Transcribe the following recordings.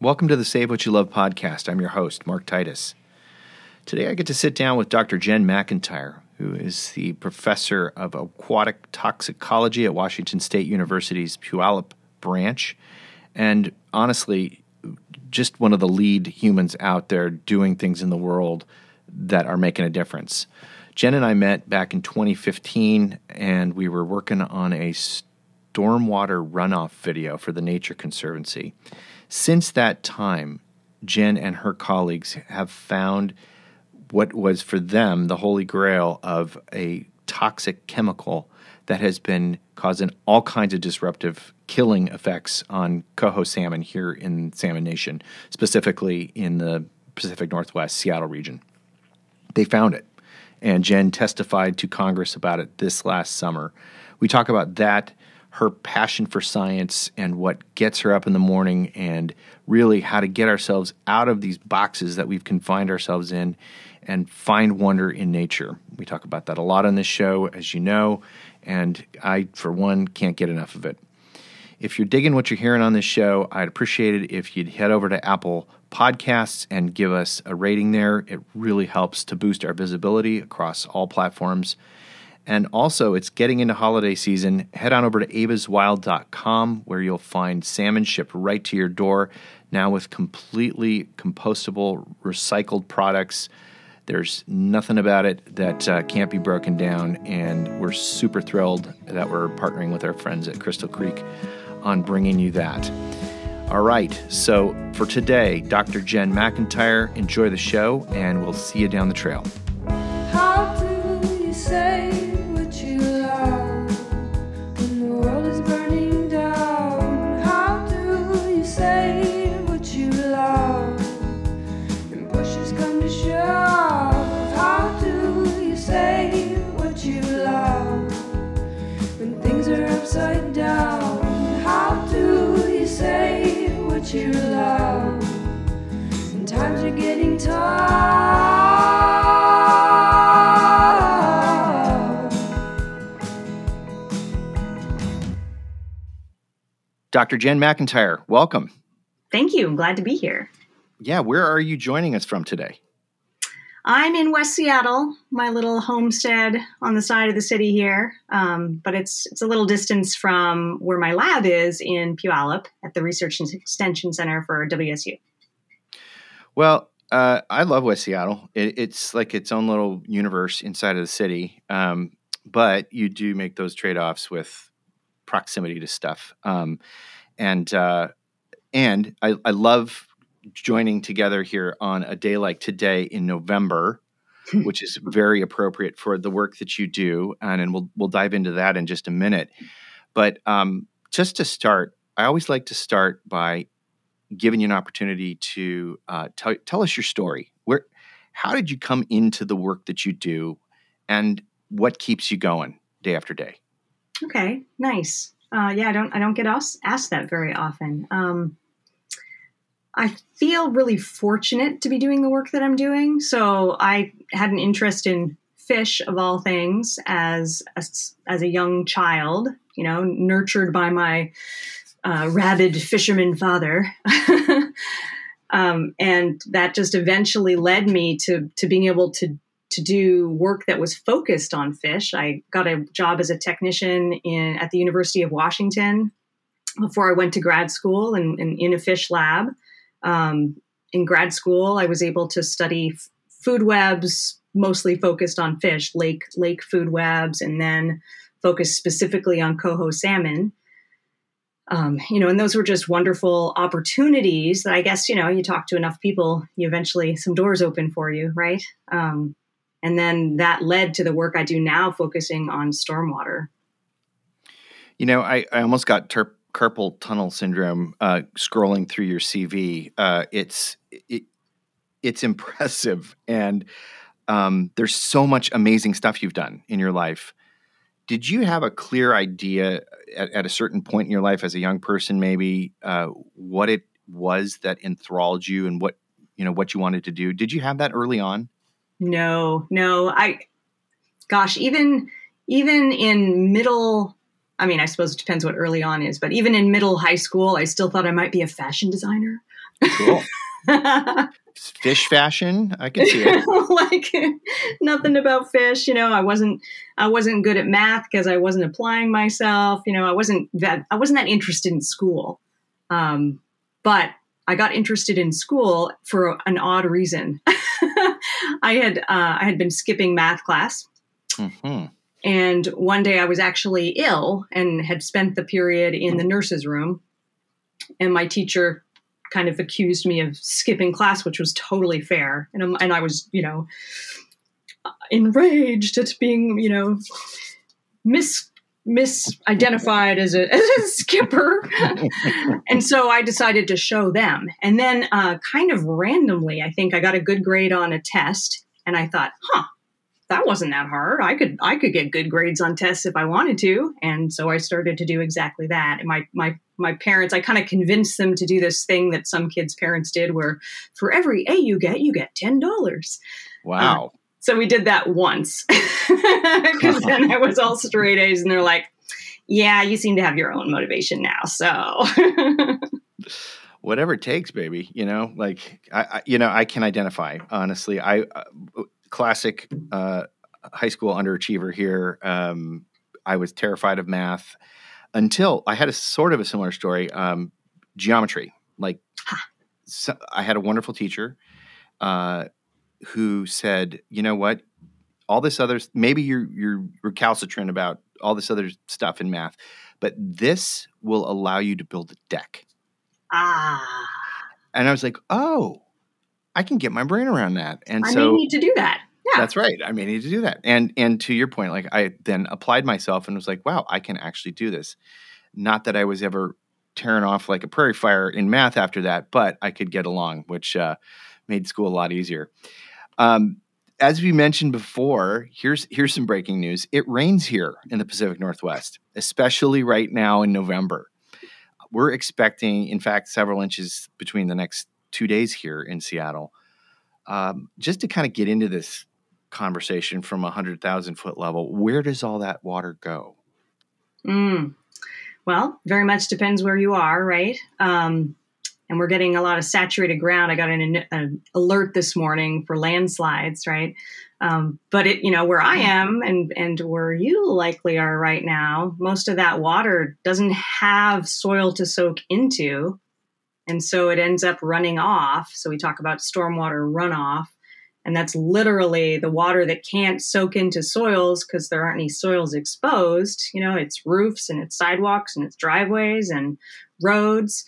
Welcome to the Save What You Love podcast. I'm your host, Mark Titus. Today I get to sit down with Dr. Jen McIntyre, who is the professor of aquatic toxicology at Washington State University's Puyallup branch. And honestly, just one of the lead humans out there doing things in the world that are making a difference. Jen and I met back in 2015, and we were working on a stormwater runoff video for the Nature Conservancy. Since that time, Jen and her colleagues have found what was for them the holy grail of a toxic chemical that has been causing all kinds of disruptive killing effects on coho salmon here in Salmon Nation, specifically in the Pacific Northwest, Seattle region. They found it, and Jen testified to Congress about it this last summer. We talk about that her passion for science and what gets her up in the morning and really how to get ourselves out of these boxes that we've confined ourselves in and find wonder in nature. We talk about that a lot on this show, as you know, and I, for one, can't get enough of it. If you're digging what you're hearing on this show, I'd appreciate it if you'd head over to Apple Podcasts and give us a rating there. It really helps to boost our visibility across all platforms. And also, it's getting into holiday season. Head on over to evaswild.com where you'll find salmon shipped right to your door, now with completely compostable, recycled products. There's nothing about it that uh, can't be broken down, and we're super thrilled that we're partnering with our friends at Crystal Creek on bringing you that. All right, so for today, Dr. Jen McIntyre, enjoy the show, and we'll see you down the trail. Dr. Jen McIntyre, welcome. Thank you. I'm glad to be here. Yeah, where are you joining us from today? I'm in West Seattle, my little homestead on the side of the city here, um, but it's it's a little distance from where my lab is in Puyallup at the Research and Extension Center for WSU. Well, uh, I love West Seattle. It, it's like its own little universe inside of the city, um, but you do make those trade offs with proximity to stuff, um, and uh, and I, I love joining together here on a day like today in November, which is very appropriate for the work that you do, and, and we'll we'll dive into that in just a minute. But um, just to start, I always like to start by giving you an opportunity to uh, tell tell us your story. Where, how did you come into the work that you do, and what keeps you going day after day? Okay, nice. Uh, yeah, I don't I don't get asked, asked that very often. Um, I feel really fortunate to be doing the work that I'm doing. So I had an interest in fish of all things as a, as a young child, you know, nurtured by my uh, rabid fisherman father. um, and that just eventually led me to to being able to to do work that was focused on fish. I got a job as a technician in at the University of Washington before I went to grad school and in, in, in a fish lab. Um, in grad school, I was able to study f- food webs, mostly focused on fish, lake lake food webs, and then focused specifically on coho salmon. Um, you know, and those were just wonderful opportunities that I guess you know you talk to enough people, you eventually some doors open for you, right? Um, and then that led to the work I do now, focusing on stormwater. You know, I, I almost got terp carpal tunnel syndrome uh, scrolling through your CV. Uh, it's it, it's impressive, and um, there's so much amazing stuff you've done in your life. Did you have a clear idea at, at a certain point in your life, as a young person, maybe uh, what it was that enthralled you and what you know what you wanted to do? Did you have that early on? No, no. I, gosh, even even in middle I mean, I suppose it depends what early on is, but even in middle high school, I still thought I might be a fashion designer. Cool. fish fashion, I can see it. like nothing about fish, you know. I wasn't I wasn't good at math because I wasn't applying myself. You know, I wasn't that I wasn't that interested in school. Um, but I got interested in school for an odd reason. I had uh, I had been skipping math class, mm-hmm. and one day I was actually ill and had spent the period in the nurse's room. And my teacher kind of accused me of skipping class, which was totally fair. And, and I was, you know, enraged at being, you know, mis misidentified as a, as a skipper. and so I decided to show them. And then, uh, kind of randomly, I think I got a good grade on a test. And I thought, huh, that wasn't that hard. I could I could get good grades on tests if I wanted to, and so I started to do exactly that. And my my my parents, I kind of convinced them to do this thing that some kids' parents did, where for every A you get, you get ten dollars. Wow. Uh, so we did that once, because then I was all straight A's, and they're like, "Yeah, you seem to have your own motivation now." So. Whatever it takes, baby. You know, like I, I you know, I can identify honestly. I uh, classic uh, high school underachiever here. Um, I was terrified of math until I had a sort of a similar story. Um, geometry, like so I had a wonderful teacher uh, who said, "You know what? All this other maybe you're you're recalcitrant about all this other stuff in math, but this will allow you to build a deck." Ah. And I was like, "Oh, I can get my brain around that. And I so may need to do that. Yeah. That's right. I may need to do that. And and to your point, like I then applied myself and was like, wow, I can actually do this. Not that I was ever tearing off like a prairie fire in math after that, but I could get along, which uh, made school a lot easier. Um, as we mentioned before, here's here's some breaking news. It rains here in the Pacific Northwest, especially right now in November. We're expecting, in fact, several inches between the next two days here in Seattle. Um, just to kind of get into this conversation from a hundred thousand foot level, where does all that water go? Mm. Well, very much depends where you are, right? Um, and we're getting a lot of saturated ground. I got an, an alert this morning for landslides, right? Um, but it, you know, where I am and and where you likely are right now, most of that water doesn't have soil to soak into. And so it ends up running off. So we talk about stormwater runoff. And that's literally the water that can't soak into soils because there aren't any soils exposed. You know, it's roofs and it's sidewalks and it's driveways and roads.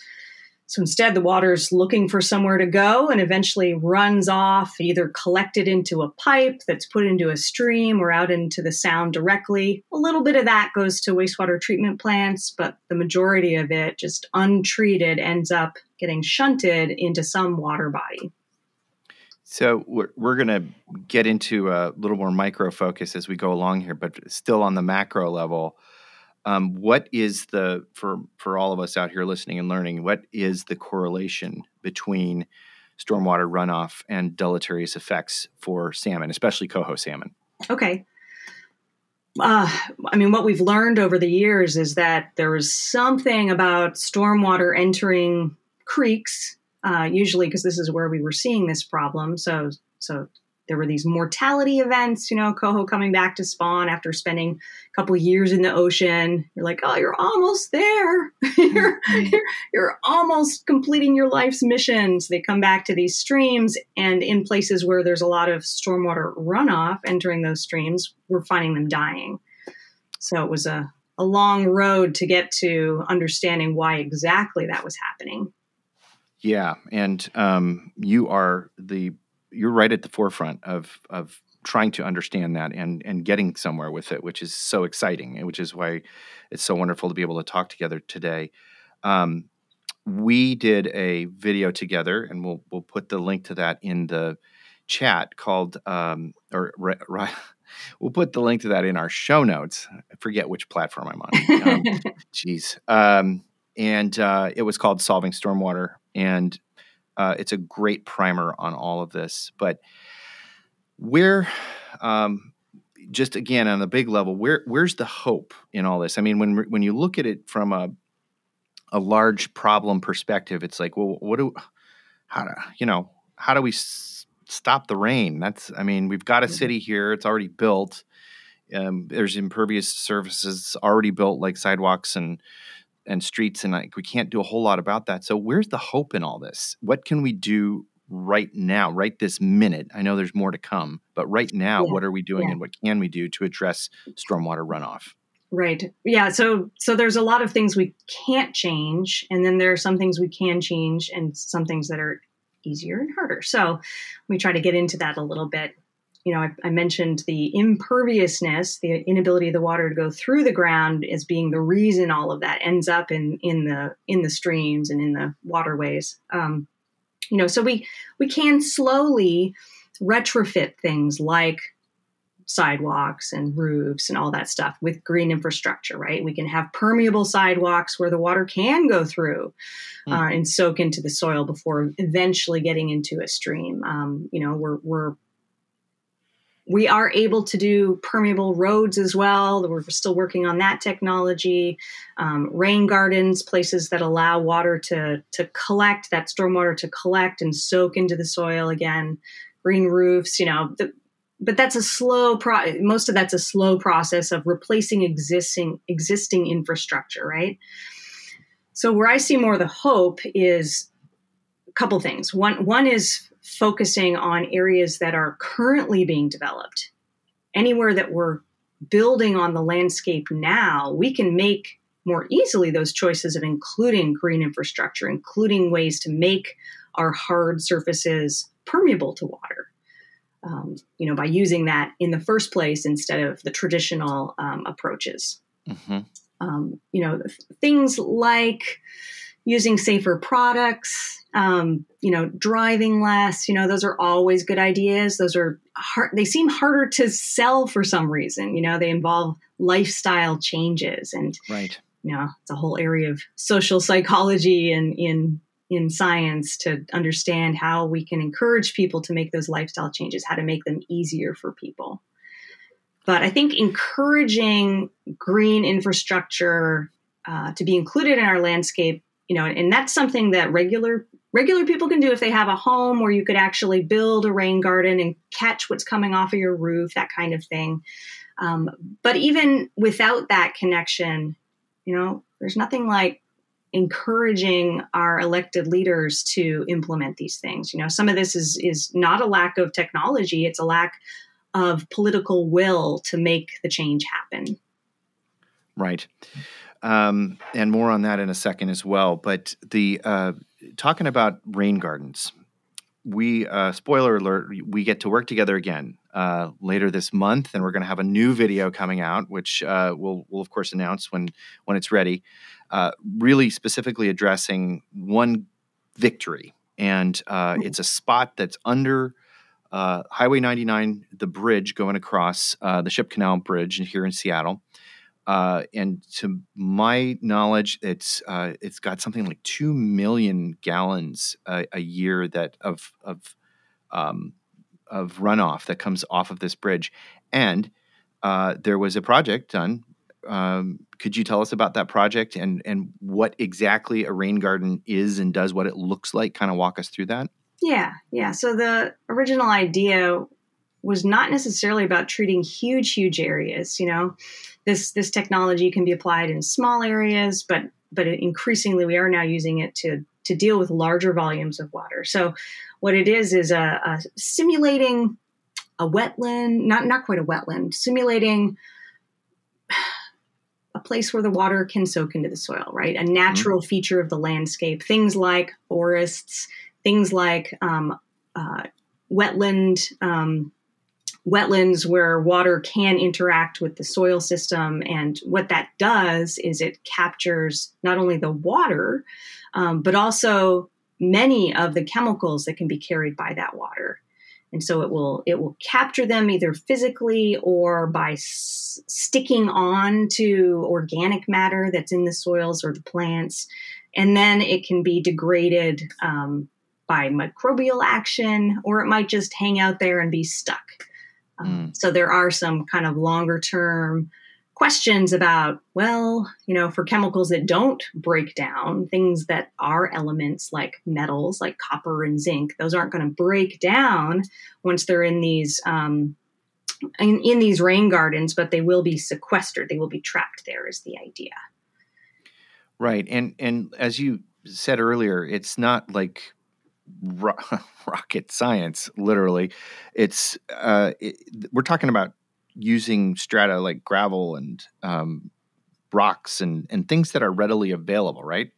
So instead, the water is looking for somewhere to go and eventually runs off, either collected into a pipe that's put into a stream or out into the sound directly. A little bit of that goes to wastewater treatment plants, but the majority of it, just untreated, ends up getting shunted into some water body. So we're, we're going to get into a little more micro focus as we go along here, but still on the macro level um, what is the for for all of us out here listening and learning what is the correlation between stormwater runoff and deleterious effects for salmon especially coho salmon okay uh, I mean, what we've learned over the years is that there is something about stormwater entering creeks, uh, usually because this is where we were seeing this problem. So, so there were these mortality events, you know, coho coming back to spawn after spending a couple years in the ocean. You're like, oh, you're almost there. you're, mm-hmm. you're, you're almost completing your life's mission. So they come back to these streams, and in places where there's a lot of stormwater runoff entering those streams, we're finding them dying. So it was a, a long road to get to understanding why exactly that was happening. Yeah, and um, you are the you're right at the forefront of of trying to understand that and and getting somewhere with it, which is so exciting, and which is why it's so wonderful to be able to talk together today. Um, we did a video together, and we'll we'll put the link to that in the chat called um, or right. We'll put the link to that in our show notes. I forget which platform I'm on. Um, geez. Um, and uh, it was called Solving Stormwater. And uh, it's a great primer on all of this. But where, um, just again on the big level, where where's the hope in all this? I mean, when when you look at it from a a large problem perspective, it's like, well, what do how to, you know, how do we s- stop the rain? That's, I mean, we've got a Mhm. city here, it's already built. Um, there's impervious surfaces already built, like sidewalks and and streets, and like we can't do a whole lot about that. So, where's the hope in all this? What can we do right now, right this minute? I know there's more to come, but right now, Yeah, what are we doing, yeah. and what can we do to address stormwater runoff? Right. Yeah. So so there's a lot of things we can't change, and then there are some things we can change, and some things that are easier and harder. So we try to get into that a little bit. You know, I, I mentioned the imperviousness, the inability of the water to go through the ground, as being the reason all of that ends up in in the in the streams and in the waterways. Um, you know, so we we can slowly retrofit things like sidewalks and roofs and all that stuff with green infrastructure, right? We can have permeable sidewalks where the water can go through uh, Mhm. and soak into the soil before eventually getting into a stream. Um, you know, we're we're we are able to do permeable roads as well. We're still working on that technology. Um, rain gardens, places that allow water to to collect, that stormwater to collect and soak into the soil again. Green roofs, you know, the, but that's a slow pro. Most of that's a slow process of replacing existing existing infrastructure, right? So where I see more of the hope is a couple things. One one is focusing on areas that are currently being developed. Anywhere that we're building on the landscape now, we can make more easily those choices of including green infrastructure, including ways to make our hard surfaces permeable to water. Um, you know, by using that in the first place instead of the traditional um, approaches. Mhm. Um, you know, th- things like using safer products, um, you know, driving less. You know, those are always good ideas. Those are hard. They seem harder to sell for some reason. You know, they involve lifestyle changes, and Right. you know, it's a whole area of social psychology and in in science to understand how we can encourage people to make those lifestyle changes, how to make them easier for people. But I think encouraging green infrastructure uh, to be included in our landscape, you know, and that's something that regular regular people can do if they have a home where you could actually build a rain garden and catch what's coming off of your roof, that kind of thing. Um, but even without that connection, you know, there's nothing like encouraging our elected leaders to implement these things. You know, some of this is is not a lack of technology; it's a lack of political will to make the change happen. Right. Um, and more on that in a second as well. But the uh, talking about rain gardens, we uh, spoiler alert, we get to work together again uh, later this month, and we're going to have a new video coming out, which uh, we'll we'll of course announce when when it's ready. Uh, really specifically addressing one victory, and uh, it's a spot that's under. Uh, Highway 99, the bridge going across uh, the Ship Canal Bridge here in Seattle, uh, and to my knowledge, it's uh, it's got something like two million gallons a, a year that of of um, of runoff that comes off of this bridge. And uh, there was a project done. Um, could you tell us about that project and and what exactly a rain garden is and does, what it looks like? Kind of walk us through that. Yeah, yeah. So the original idea was not necessarily about treating huge, huge areas. You know, this this technology can be applied in small areas, but but increasingly we are now using it to to deal with larger volumes of water. So what it is is a, a simulating a wetland, not not quite a wetland, simulating a place where the water can soak into the soil, right? A natural feature of the landscape. Things like forests, things like um, uh, wetland um, wetlands where water can interact with the soil system. And what that does is it captures not only the water um, but also many of the chemicals that can be carried by that water. And so it will it will capture them either physically or by s- sticking on to organic matter that's in the soils or the plants. And then it can be degraded um, by microbial action or it might just hang out there and be stuck um, Mm. so there are some kind of longer term questions about, well, you know, for chemicals that don't break down, things that are elements like metals, like copper and zinc, those aren't going to break down once they're in these. Um, in, in these rain gardens, but they will be sequestered. They will be trapped there. Is the idea? Right, and and as you said earlier, it's not like ro- rocket science. Literally, it's uh, it, we're talking about using strata like gravel and um, rocks and and things that are readily available, right?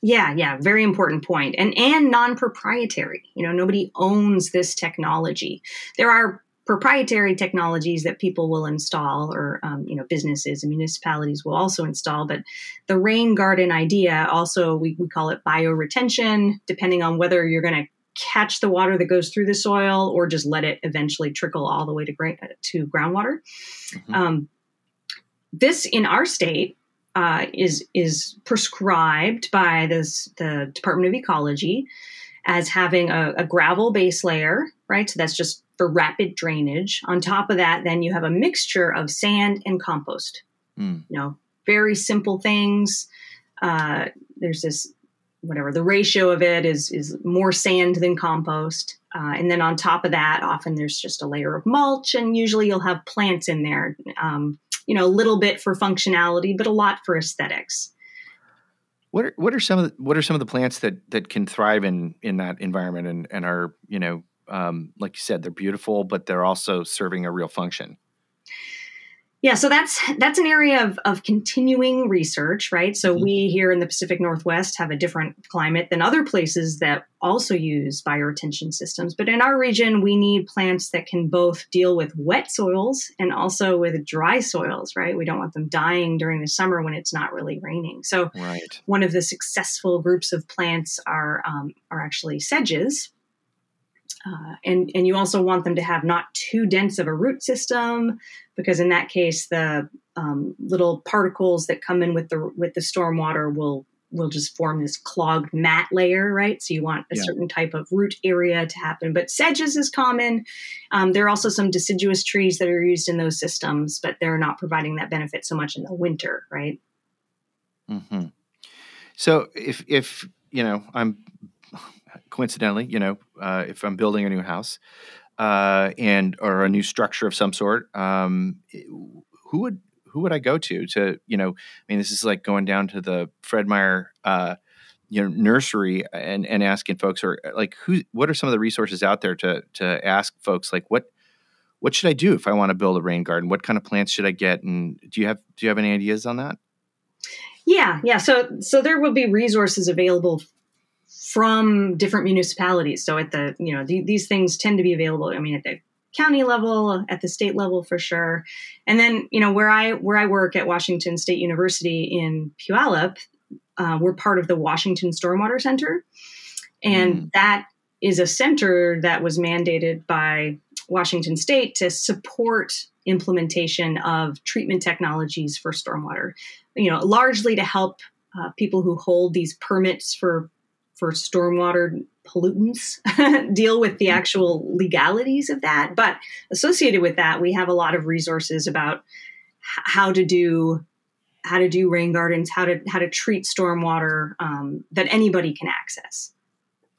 Yeah, yeah, very important point. And and non-proprietary. You know, nobody owns this technology. There are proprietary technologies that people will install or um, you know businesses and municipalities will also install but the rain garden idea also we, we call it bioretention depending on whether you're going to catch the water that goes through the soil or just let it eventually trickle all the way to, gra- to groundwater. Mm-hmm. Um, this in our state uh, is is prescribed by this, the Department of Ecology as having a, a gravel base layer, right? So that's just for rapid drainage. On top of that, then you have a mixture of sand and compost. Mm. You know, very simple things. Uh, there's this whatever the ratio of it is is more sand than compost uh, and then on top of that often there's just a layer of mulch and usually you'll have plants in there um, you know a little bit for functionality but a lot for aesthetics what are what are some of the, what are some of the plants that that can thrive in in that environment and and are you know um, like you said they're beautiful but they're also serving a real function yeah, so that's that's an area of, of continuing research, right? So mm-hmm. we here in the Pacific Northwest have a different climate than other places that also use bioretention systems. But in our region, we need plants that can both deal with wet soils and also with dry soils, right? We don't want them dying during the summer when it's not really raining. So right. one of the successful groups of plants are um, are actually sedges, uh, and and you also want them to have not too dense of a root system because in that case the um, little particles that come in with the with the storm water will will just form this clogged mat layer right so you want a yeah. certain type of root area to happen but sedges is common um, there are also some deciduous trees that are used in those systems but they're not providing that benefit so much in the winter right mm-hmm. so if if you know i'm coincidentally, you know, uh, if I'm building a new house uh, and or a new structure of some sort, um, who would who would I go to to you know? I mean, this is like going down to the Fred Meyer. Uh, you know, nursery and, and asking folks or like who what are some of the resources out there to to ask folks like what what should I do if I want to build a rain garden? What kind of plants should I get? And do you have do you have any ideas on that? Yeah, yeah. So so there will be resources available from different municipalities. So at the, you know, the, these things tend to be available. I mean, at the county level, at the state level for sure. And then, you know, where I where I work at Washington State University in Puyallup, uh, we're part of the Washington Stormwater Center, and mm. that is a center that was mandated by Washington State to support implementation of treatment technologies for stormwater. You know, largely to help uh, people who hold these permits for for stormwater pollutants deal with the actual legalities of that. But associated with that, we have a lot of resources about how to do how to do rain gardens, how to how to treat stormwater um, that anybody can access.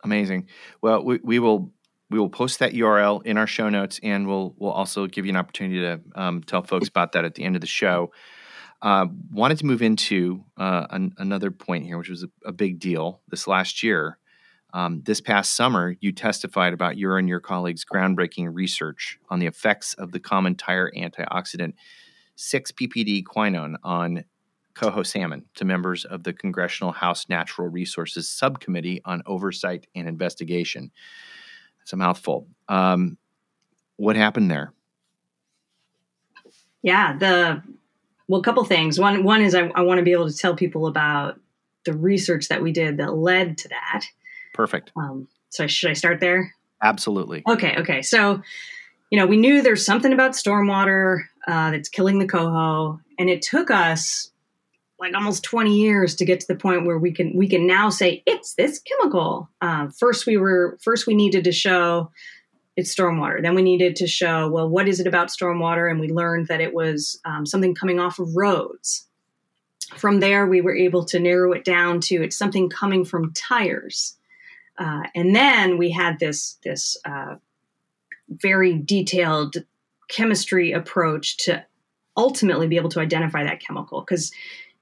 Amazing. Well, we, we will we will post that URL in our show notes, and we'll we'll also give you an opportunity to um, tell folks about that at the end of the show. Uh, wanted to move into uh, an, another point here, which was a, a big deal this last year. Um, this past summer, you testified about your and your colleagues' groundbreaking research on the effects of the common tire antioxidant 6 ppd quinone on coho salmon to members of the Congressional House Natural Resources Subcommittee on Oversight and Investigation. It's a mouthful. Um, what happened there? Yeah, the well, a couple things. One, one is I, I want to be able to tell people about the research that we did that led to that. Perfect. Um, so should I start there? Absolutely. Okay. Okay. So, you know, we knew there's something about stormwater uh, that's killing the coho, and it took us like almost 20 years to get to the point where we can we can now say it's this chemical. Uh, first, we were first we needed to show it's stormwater. Then we needed to show, well, what is it about stormwater? And we learned that it was um, something coming off of roads. From there, we were able to narrow it down to it's something coming from tires. Uh, and then we had this this uh, very detailed chemistry approach to ultimately be able to identify that chemical because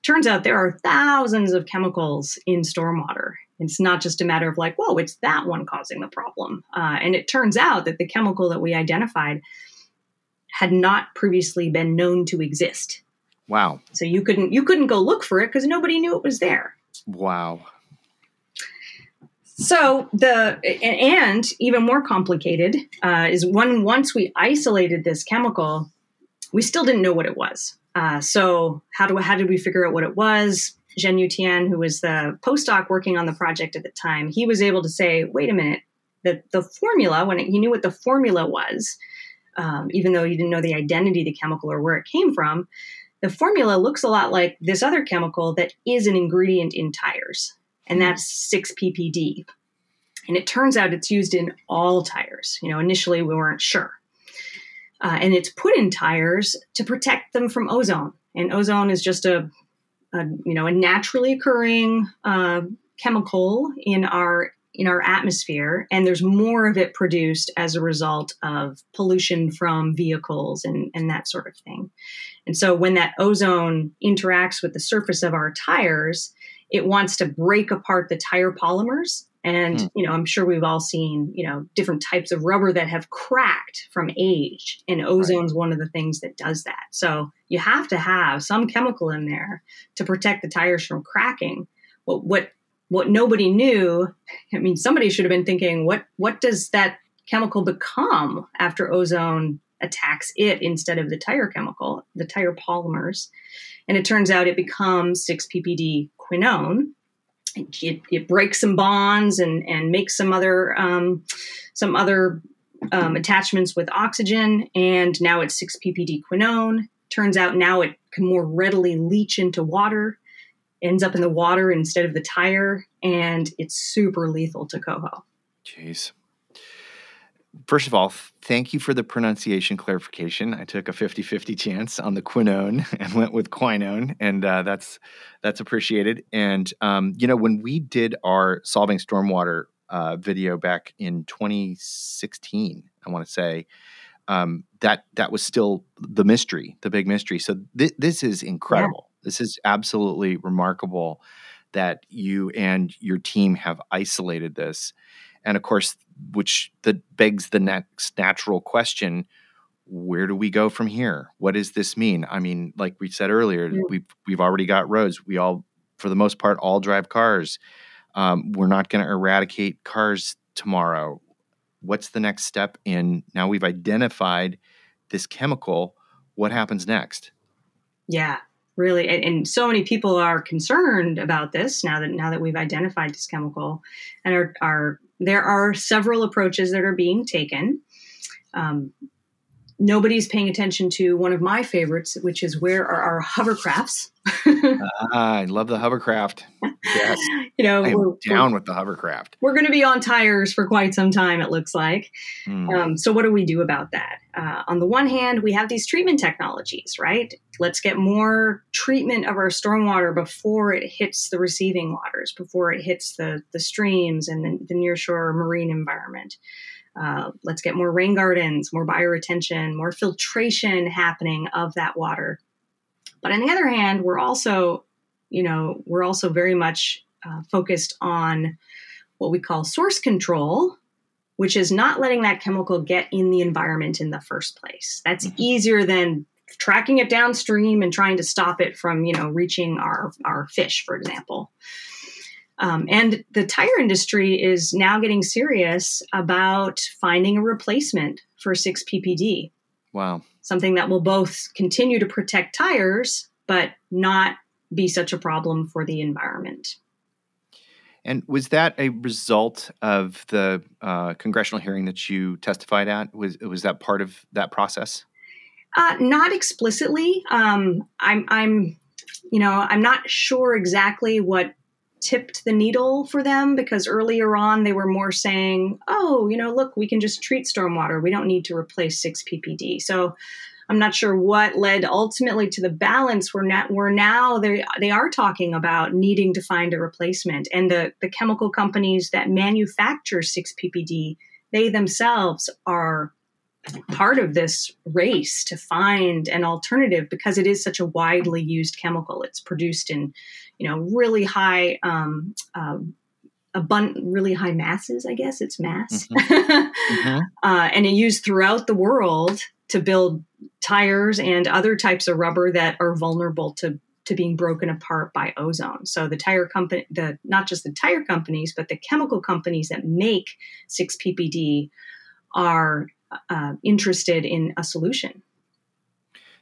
turns out there are thousands of chemicals in stormwater it's not just a matter of like, whoa, it's that one causing the problem. Uh, and it turns out that the chemical that we identified had not previously been known to exist. Wow. So you couldn't you couldn't go look for it because nobody knew it was there. Wow. So the and even more complicated uh, is when once we isolated this chemical, we still didn't know what it was. Uh, so how do how did we figure out what it was? Zhen Tian, who was the postdoc working on the project at the time, he was able to say, wait a minute, the, the formula, when it, he knew what the formula was, um, even though he didn't know the identity of the chemical or where it came from, the formula looks a lot like this other chemical that is an ingredient in tires, and that's 6 ppd. And it turns out it's used in all tires. You know, initially we weren't sure. Uh, and it's put in tires to protect them from ozone. And ozone is just a a you know a naturally occurring uh, chemical in our in our atmosphere, and there's more of it produced as a result of pollution from vehicles and, and that sort of thing. And so when that ozone interacts with the surface of our tires, it wants to break apart the tire polymers and, hmm. you know, I'm sure we've all seen, you know, different types of rubber that have cracked from age. And ozone's right. one of the things that does that. So you have to have some chemical in there to protect the tires from cracking. What what what nobody knew, I mean, somebody should have been thinking, what what does that chemical become after ozone attacks it instead of the tire chemical, the tire polymers? And it turns out it becomes 6 ppd quinone, it, it breaks some bonds and, and makes some other um, some other um, attachments with oxygen, and now it's 6 ppd quinone. Turns out now it can more readily leach into water, ends up in the water instead of the tire, and it's super lethal to coho. Jeez first of all, thank you for the pronunciation clarification. I took a 50-50 chance on the quinone and went with quinone, and uh, that's that's appreciated. And um, you know, when we did our solving stormwater uh, video back in 2016, I want to say um, that that was still the mystery, the big mystery. So th- this is incredible. Yeah. This is absolutely remarkable that you and your team have isolated this and of course, which that begs the next natural question: Where do we go from here? What does this mean? I mean, like we said earlier, yeah. we've we've already got roads. We all, for the most part, all drive cars. Um, we're not going to eradicate cars tomorrow. What's the next step in? Now we've identified this chemical. What happens next? Yeah, really and, and, so many people are concerned about this now that now that we've identified this chemical and are, are there are several approaches that are being taken. Um, nobody's paying attention to one of my favorites, which is where are our hovercrafts? ah, I love the hovercraft. Yes. you know, I we're down we're, with the hovercraft. We're going to be on tires for quite some time, it looks like. Mm. Um, so, what do we do about that? Uh, on the one hand, we have these treatment technologies, right? Let's get more treatment of our stormwater before it hits the receiving waters, before it hits the, the streams and the, the nearshore marine environment. Uh, let's get more rain gardens, more bioretention, more filtration happening of that water. But on the other hand, we're also, you know, we're also very much uh, focused on what we call source control, which is not letting that chemical get in the environment in the first place. That's mm-hmm. easier than tracking it downstream and trying to stop it from, you know, reaching our, our fish, for example. Um, and the tire industry is now getting serious about finding a replacement for 6 ppd. Wow. Something that will both continue to protect tires, but not be such a problem for the environment. And was that a result of the uh, congressional hearing that you testified at? Was was that part of that process? Uh, not explicitly. Um, I'm, I'm, you know, I'm not sure exactly what tipped the needle for them because earlier on they were more saying, oh, you know, look, we can just treat stormwater. We don't need to replace 6 ppd. So I'm not sure what led ultimately to the balance where now, where now they they are talking about needing to find a replacement, and the the chemical companies that manufacture 6 ppd they themselves are part of this race to find an alternative because it is such a widely used chemical. It's produced in, you know, really high, um, uh, abundant, really high masses. I guess it's mass, mm-hmm. mm-hmm. Uh, and it used throughout the world to build tires and other types of rubber that are vulnerable to to being broken apart by ozone. So the tire company, the not just the tire companies, but the chemical companies that make 6-ppd are uh, interested in a solution.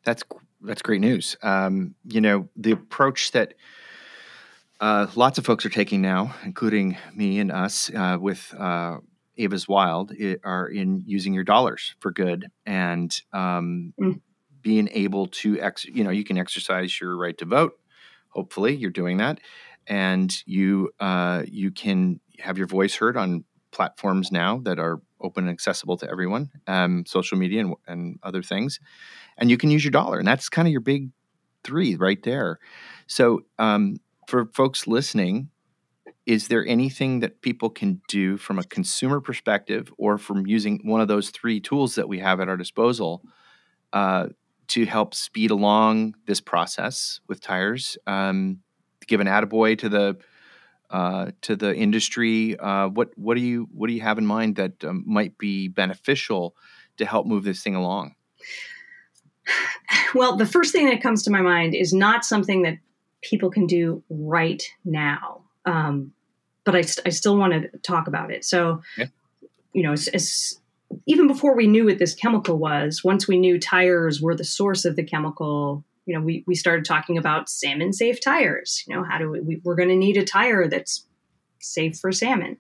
That's that's great news. Um, you know, the approach that uh, lots of folks are taking now, including me and us, uh, with uh, Eva's Wild, are in using your dollars for good and um, mm. being able to, ex- you know, you can exercise your right to vote. Hopefully, you're doing that, and you uh, you can have your voice heard on platforms now that are open and accessible to everyone, um, social media and, and other things. And you can use your dollar. And that's kind of your big three right there. So, um, for folks listening, is there anything that people can do from a consumer perspective or from using one of those three tools that we have at our disposal uh, to help speed along this process with tires? Um, give an attaboy to the uh, to the industry? Uh, what what do you what do you have in mind that um, might be beneficial to help move this thing along? Well, the first thing that comes to my mind is not something that people can do right now, um, but I, I still want to talk about it. So, yeah. you know, as, as, even before we knew what this chemical was, once we knew tires were the source of the chemical, you know, we, we started talking about salmon safe tires. You know, how do we, we we're going to need a tire that's safe for salmon.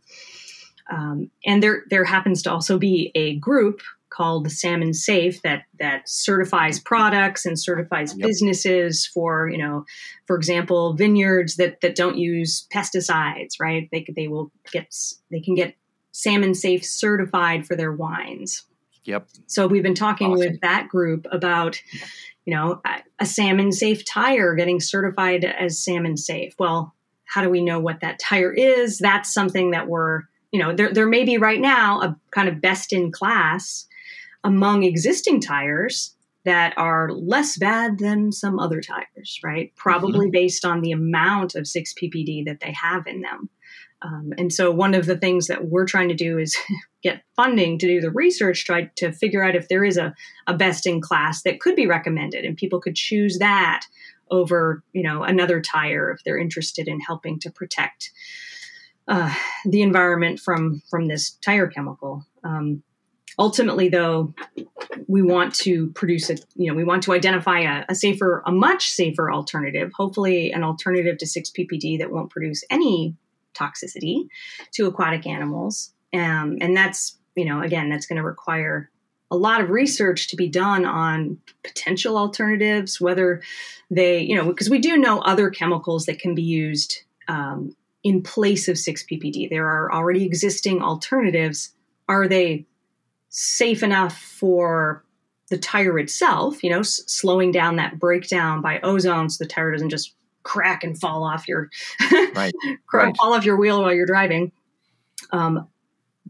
Um, and there there happens to also be a group called Salmon Safe that that certifies products and certifies yep. businesses for you know, for example, vineyards that that don't use pesticides. Right? They they will get they can get Salmon Safe certified for their wines. Yep. So we've been talking awesome. with that group about you know, a salmon safe tire getting certified as salmon safe. Well, how do we know what that tire is? That's something that we're, you know, there, there may be right now a kind of best in class among existing tires that are less bad than some other tires, right? Probably mm-hmm. based on the amount of 6 ppd that they have in them. Um, and so, one of the things that we're trying to do is get funding to do the research, try to figure out if there is a, a best in class that could be recommended, and people could choose that over, you know, another tire if they're interested in helping to protect uh, the environment from from this tire chemical. Um, ultimately, though, we want to produce a, you know, we want to identify a, a safer, a much safer alternative. Hopefully, an alternative to six ppd that won't produce any toxicity to aquatic animals. Um, and that's, you know, again, that's going to require a lot of research to be done on potential alternatives, whether they, you know, because we do know other chemicals that can be used um, in place of 6 ppd. There are already existing alternatives. Are they safe enough for the tire itself, you know, s- slowing down that breakdown by ozone so the tire doesn't just crack and fall off your right. right. fall off your wheel while you're driving. Um,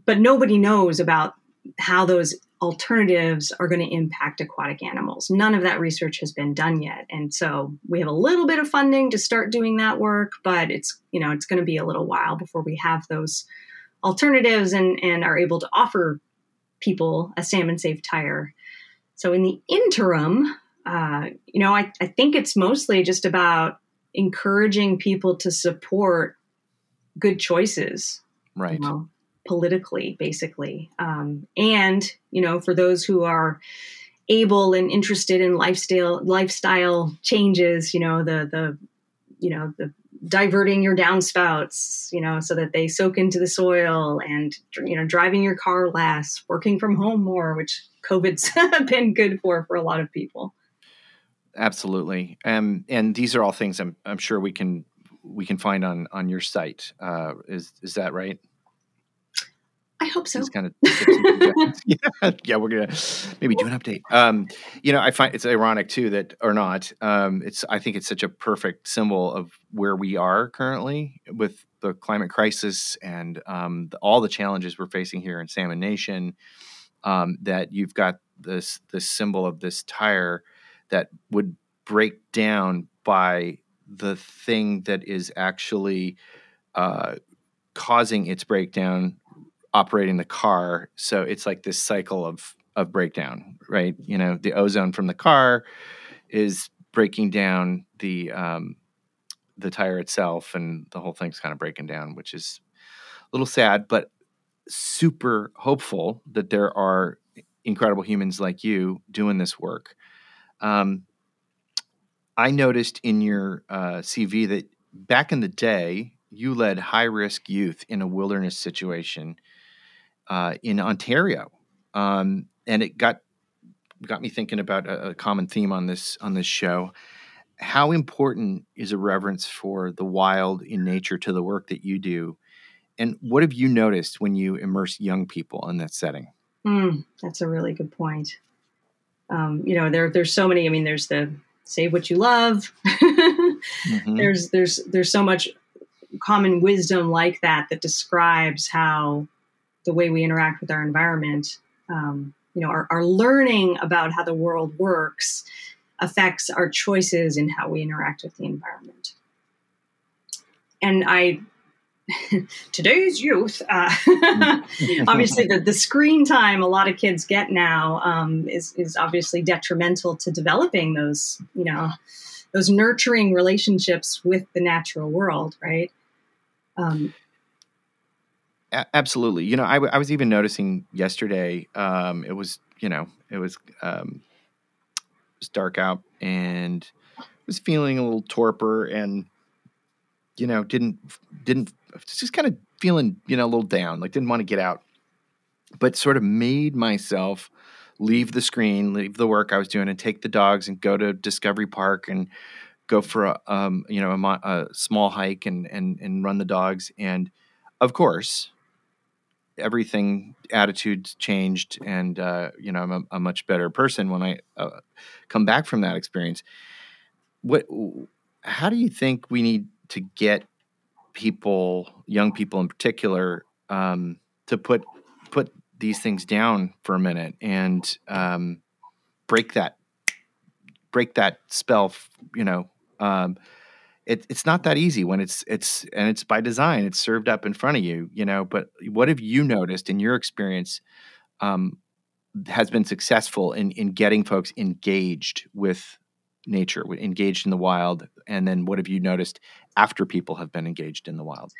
but nobody knows about how those alternatives are going to impact aquatic animals. None of that research has been done yet, and so we have a little bit of funding to start doing that work, but it's you know it's going to be a little while before we have those alternatives and and are able to offer people a salmon safe tire. So in the interim, uh, you know, I, I think it's mostly just about encouraging people to support good choices right. you know, politically basically. Um, and you know for those who are able and interested in lifestyle lifestyle changes you know the the you know the diverting your downspouts you know so that they soak into the soil and you know driving your car less working from home more which covid's been good for for a lot of people Absolutely. Um, and these are all things I'm, I'm sure we can we can find on on your site. Uh, is is that right? I hope so. kind of yeah, yeah, we're gonna maybe do an update. Um, you know, I find it's ironic too that or not. Um, it's I think it's such a perfect symbol of where we are currently with the climate crisis and um, the, all the challenges we're facing here in Salmon Nation. Um, that you've got this this symbol of this tire that would break down by the thing that is actually uh, causing its breakdown operating the car. So it's like this cycle of of breakdown, right? You know, the ozone from the car is breaking down the um, the tire itself, and the whole thing's kind of breaking down, which is a little sad, but super hopeful that there are incredible humans like you doing this work. Um, I noticed in your uh, CV that back in the day, you led high risk youth in a wilderness situation uh, in Ontario, um, and it got got me thinking about a, a, common theme on this on this show. How important is a reverence for the wild in nature to the work that you do, and what have you noticed when you immerse young people in that setting? Mm, that's a really good point. Um, you know, there there's so many. I mean, there's the save what you love. mm-hmm. There's there's there's so much common wisdom like that that describes how the way we interact with our environment, um, you know, our, our learning about how the world works affects our choices in how we interact with the environment. And I, today's youth, uh, obviously the, the screen time a lot of kids get now um, is, is obviously detrimental to developing those, you know, those nurturing relationships with the natural world, right? Um, absolutely. You know, I, w- I was even noticing yesterday. Um, it was you know it was um, it was dark out and was feeling a little torpor and you know didn't didn't just kind of feeling you know a little down like didn't want to get out. But sort of made myself leave the screen leave the work i was doing and take the dogs and go to discovery park and go for a um, you know a, a, small hike and and and run the dogs. And of course everything attitudes changed and uh, you know i'm a, a, much better person when i uh, come back from that experience. What how do you think we need to get people young people in particular um, to put put these things down for a minute and um, break that break that spell you know um, it, it's not that easy when it's it's and it's by design it's served up in front of you you know but what have you noticed in your experience um, has been successful in in getting folks engaged with nature engaged in the wild and then what have you noticed after people have been engaged in the wild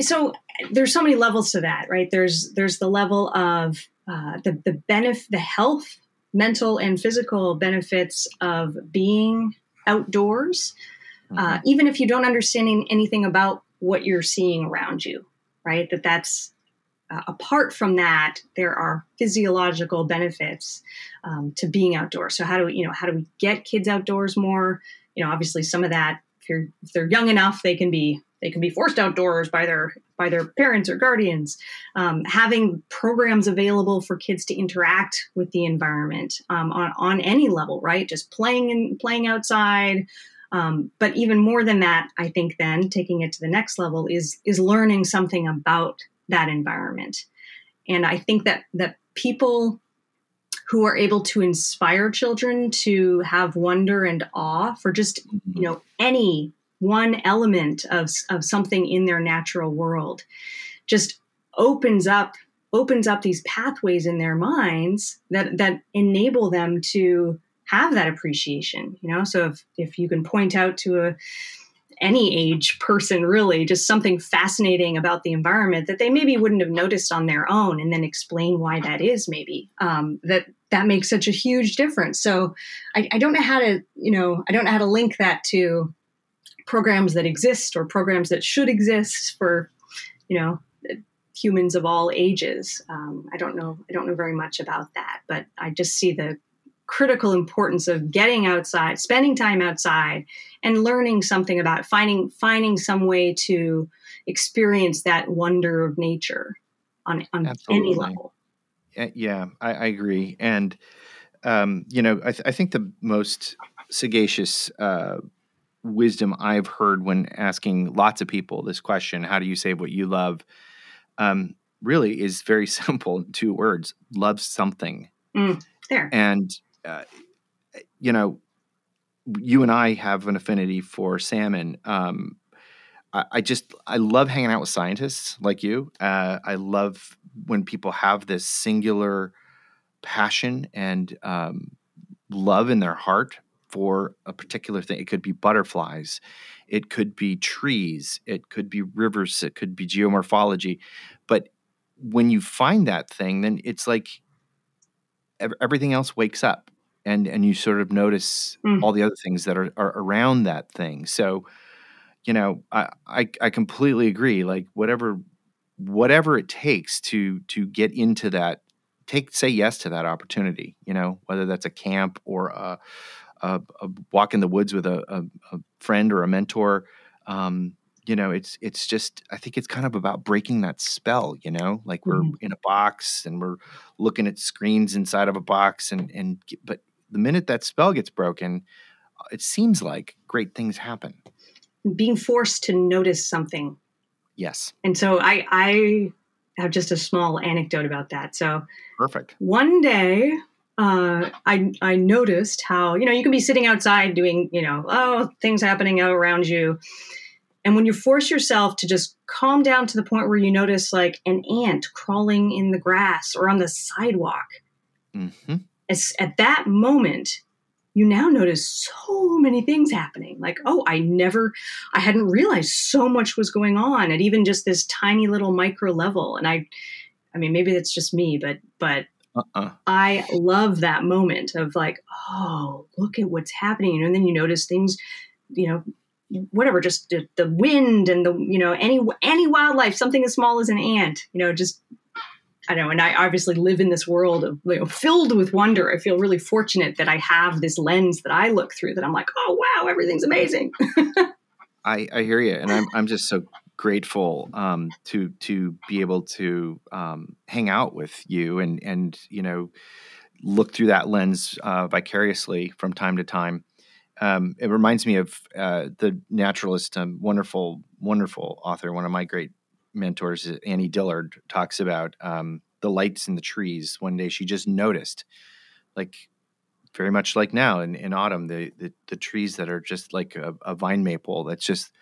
so there's so many levels to that right there's there's the level of uh, the the benefit the health mental and physical benefits of being outdoors mm-hmm. uh, even if you don't understand anything about what you're seeing around you, right? That that's uh, apart from that, there are physiological benefits um, to being outdoors. So how do we, you know, how do we get kids outdoors more? You know, obviously some of that, if you're if they're young enough, they can be they can be forced outdoors by their by their parents or guardians. Um, having programs available for kids to interact with the environment um, on on any level, right? Just playing and playing outside, um, but even more than that, I think then taking it to the next level is is learning something about that environment. And I think that that people who are able to inspire children to have wonder and awe for just you know any one element of, of something in their natural world just opens up opens up these pathways in their minds that that enable them to have that appreciation you know so if if you can point out to a any age person really just something fascinating about the environment that they maybe wouldn't have noticed on their own and then explain why that is maybe. Um, that that makes such a huge difference. So I, I don't know how to you know i don't know how to link that to programs that exist or programs that should exist for you know humans of all ages. Um, i don't know i don't know very much about that but i just see the critical importance of getting outside, spending time outside, and learning something about it, finding finding some way to experience that wonder of nature on on Absolutely. any level. Yeah, I, I agree. And, um, you know, I, th- I think the most sagacious uh, wisdom I've heard when asking lots of people this question, how do you save what you love? Um, really is very simple two words love something. Mm, there. And, uh, you know, you and I have an affinity for salmon. Um, I, I just, I love hanging out with scientists like you. Uh, I love when people have this singular passion and um, love in their heart for a particular thing. It could be butterflies, it could be trees, it could be rivers, it could be geomorphology. But when you find that thing, then it's like everything else wakes up. And, and you sort of notice Mm. all the other things that are, are around that thing. So, you know, I, I I completely agree. Like whatever whatever it takes to to get into that, take say yes to that opportunity. You know, whether that's a camp or a, a, a walk in the woods with a, a, friend or a mentor. Um, you know, it's it's just I think it's kind of about breaking that spell. You know, like we're Mhm. in a box and we're looking at screens inside of a box, and and but the minute that spell gets broken, it seems like great things happen. Being forced to notice something. Yes, And so I I have just a small anecdote about that. So perfect. one day uh, I I noticed how you know you can be sitting outside doing you know oh things happening around you, and when you force yourself to just calm down to the point where you notice like an ant crawling in the grass or on the sidewalk, hmm as, at that moment you now notice so many things happening. Like oh i never i hadn't realized so much was going on at even just this tiny little micro level. And i i mean maybe that's just me but but Uh-uh. I love that moment of like, oh, look at what's happening, and then you notice things, you know, whatever, just the, the wind and the you know any any wildlife, something as small as an ant, you know, just I know. And I obviously live in this world of you know, filled with wonder. I feel really fortunate that I have this lens that I look through. That I'm like, oh wow, everything's amazing. I, I hear you, and I'm I'm just so grateful um, to to be able to um, hang out with you and and you know look through that lens uh, vicariously from time to time. Um, it reminds me of uh, the naturalist, um, wonderful, wonderful author. One of my great mentors, Annie Dillard, talks about um, the lights in the trees. One day, she just noticed, like very much like now in, in autumn, the, the the trees that are just like a, a vine maple that's just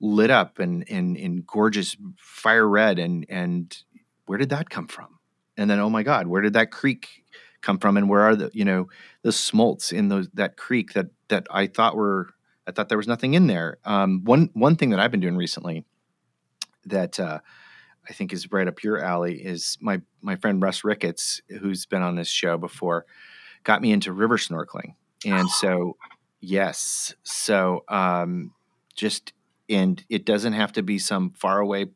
lit up and in in gorgeous fire red and and where did that come from? And then oh my God, where did that creek come from? And where are the you know the smolts in those that creek that that I thought were I thought there was nothing in there. Um, one one thing that I've been doing recently that uh, I think is right up your alley is my my friend Russ Ricketts, who's been on this show before, got me into river snorkeling, and so yes, so um, just and it doesn't have to be some faraway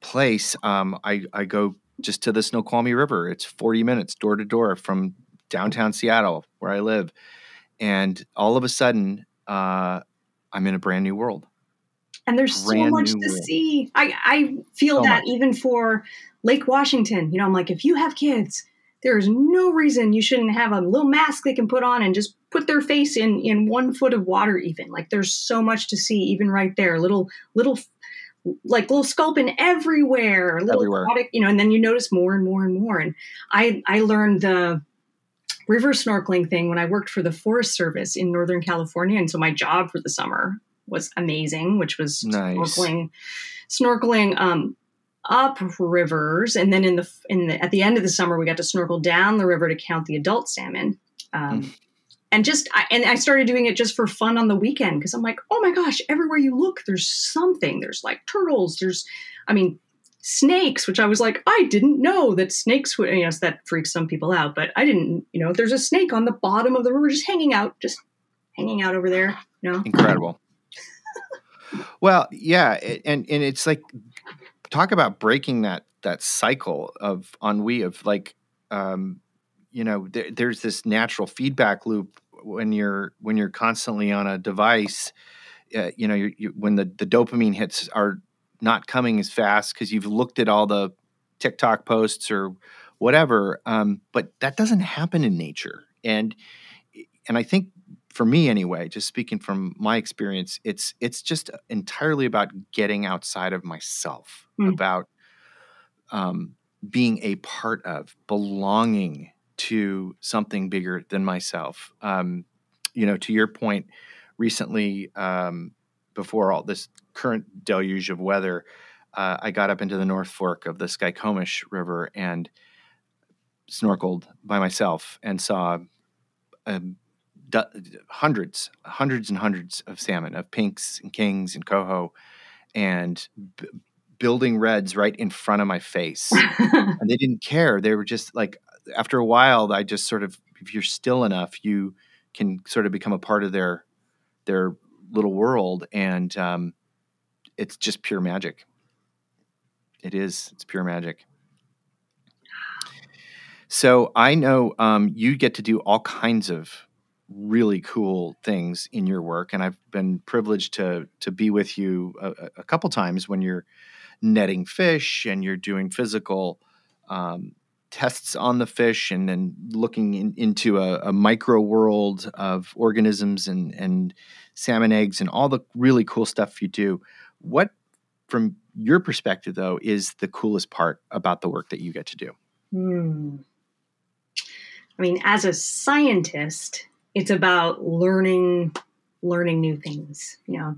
place. Um, I I go just to the Snoqualmie River. It's forty minutes door to door from downtown Seattle, where I live, and all of a sudden, uh, I'm in a brand new world. And there's so much to world. see. I, I feel So that much. even for Lake Washington. You know, I'm like, if you have kids, there is no reason you shouldn't have a little mask they can put on and just put their face in in one foot of water. Even like, there's so much to see, even right there. Little little like little sculpin everywhere, little Everywhere. aquatic, you know, and then you notice more and more and more. And I I learned the river snorkeling thing when I worked for the Forest Service in Northern California, and so my job for the summer was amazing, which was Nice. snorkeling, snorkeling um, up rivers, and then in the in the at the end of the summer we got to snorkel down the river to count the adult salmon. Um, And just, I, and I started doing it just for fun on the weekend because I'm like, oh my gosh, everywhere you look, there's something. There's like turtles. There's, I mean, snakes, which I was like, I didn't know that snakes would, you know, that freaks some people out, but I didn't, you know, there's a snake on the bottom of the river just hanging out, just hanging out over there, you know? incredible well yeah it, and and it's like talk about breaking that that cycle of ennui of like um you know there, there's this natural feedback loop when you're when you're constantly on a device, uh, you know, you, you, when the the dopamine hits are not coming as fast because you've looked at all the TikTok posts or whatever. Um, but that doesn't happen in nature, and and I think for me anyway, just speaking from my experience, it's it's just entirely about getting outside of myself, mm. about um, being a part of, belonging to something bigger than myself. Um, you know, to your point, recently, um, before all this current deluge of weather, uh, I got up into the North Fork of the Skykomish River and snorkeled by myself and saw um, hundreds, hundreds and hundreds of salmon, of pinks and kings and coho, and b- building reds right in front of my face. and they didn't care. They were just like, after a while, I just sort of, if you're still enough, you can sort of become a part of their their little world, and um, it's just pure magic. It is. It's pure magic. So I know um, you get to do all kinds of really cool things in your work, and I've been privileged to to be with you a, a couple times when you're netting fish and you're doing physical um, tests on the fish and then looking in, into a, a, micro world of organisms and, and salmon eggs and all the really cool stuff you do. What, from your perspective, though, is the coolest part about the work that you get to do? Hmm. I mean, as a scientist, it's about learning learning new things you know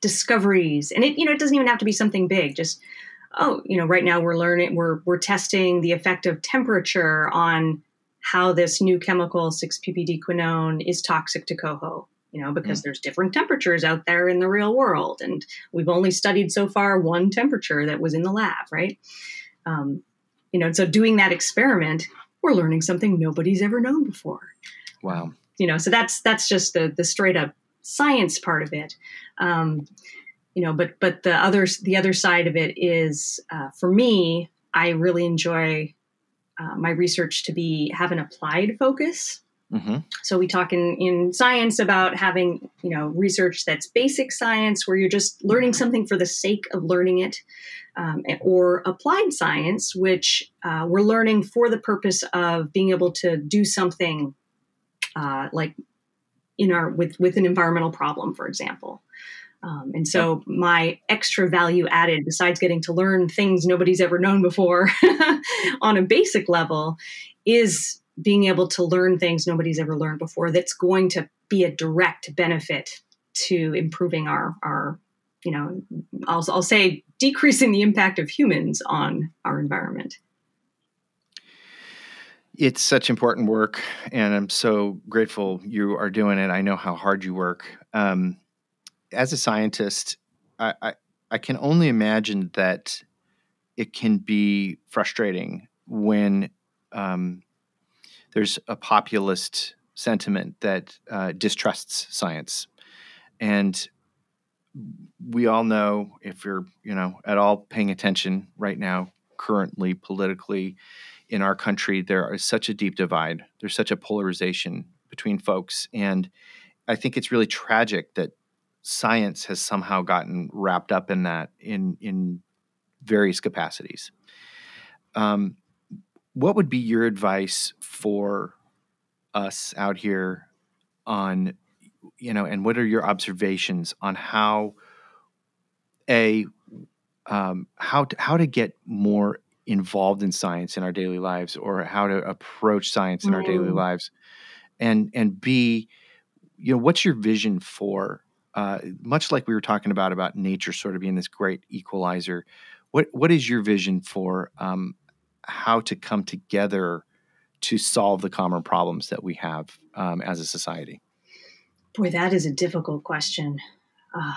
discoveries. And it you know it doesn't even have to be something big just oh you know right now we're learning we're we're testing the effect of temperature on how this new chemical 6-ppd quinone is toxic to coho you know because mm. there's different temperatures out there in the real world. And we've only studied so far one temperature that was in the lab right? Um, you know so doing that experiment we're learning something nobody's ever known before. Wow you know so that's that's just the the straight up science part of it um, you know but but the other the other side of it is uh, for me i really enjoy uh, my research to be have an applied focus mm-hmm. so we talk in in science about having you know research that's basic science where you're just learning something for the sake of learning it um, or applied science which uh, we're learning for the purpose of being able to do something uh, like in our with with an environmental problem, for example. Um, and so my extra value added, besides getting to learn things nobody's ever known before on a basic level, is being able to learn things nobody's ever learned before that's going to be a direct benefit to improving our our you know I'll, I'll say decreasing the impact of humans on our environment it's such important work, and I'm so grateful you are doing it. I know how hard you work. Um, as a scientist, I, I, I can only imagine that it can be frustrating when um, there's a populist sentiment that uh, distrusts science, and we all know if you're you know at all paying attention right now, currently politically in our country, there is such a deep divide. There's such a polarization between folks. And I think it's really tragic that science has somehow gotten wrapped up in that in, in various capacities. Um, what would be your advice for us out here on, you know, and what are your observations on how a um, how to, how to get more involved in science in our daily lives or how to approach science in mm. our daily mm. lives and and b you know what's your vision for uh, much like we were talking about about nature sort of being this great equalizer what what is your vision for um, how to come together to solve the common problems that we have um, as a society boy that is a difficult question uh,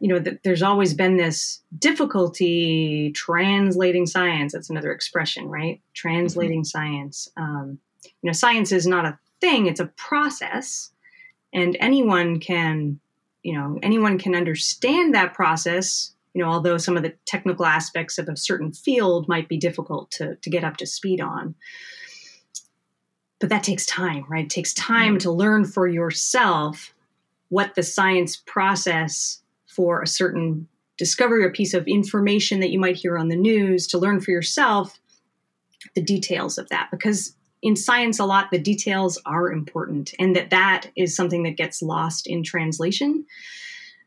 you know, th- there's always been this difficulty translating science. That's another expression, right? Translating mm-hmm. science. Um, you know, science is not a thing; it's a process, and anyone can, you know, anyone can understand that process. You know, although some of the technical aspects of a certain field might be difficult to to get up to speed on. but that takes time, right? It takes time mm-hmm. to learn for yourself what the science process for a certain discovery or piece of information that you might hear on the news to learn for yourself the details of that. Because in science a lot the details are important and that that is something that gets lost in translation.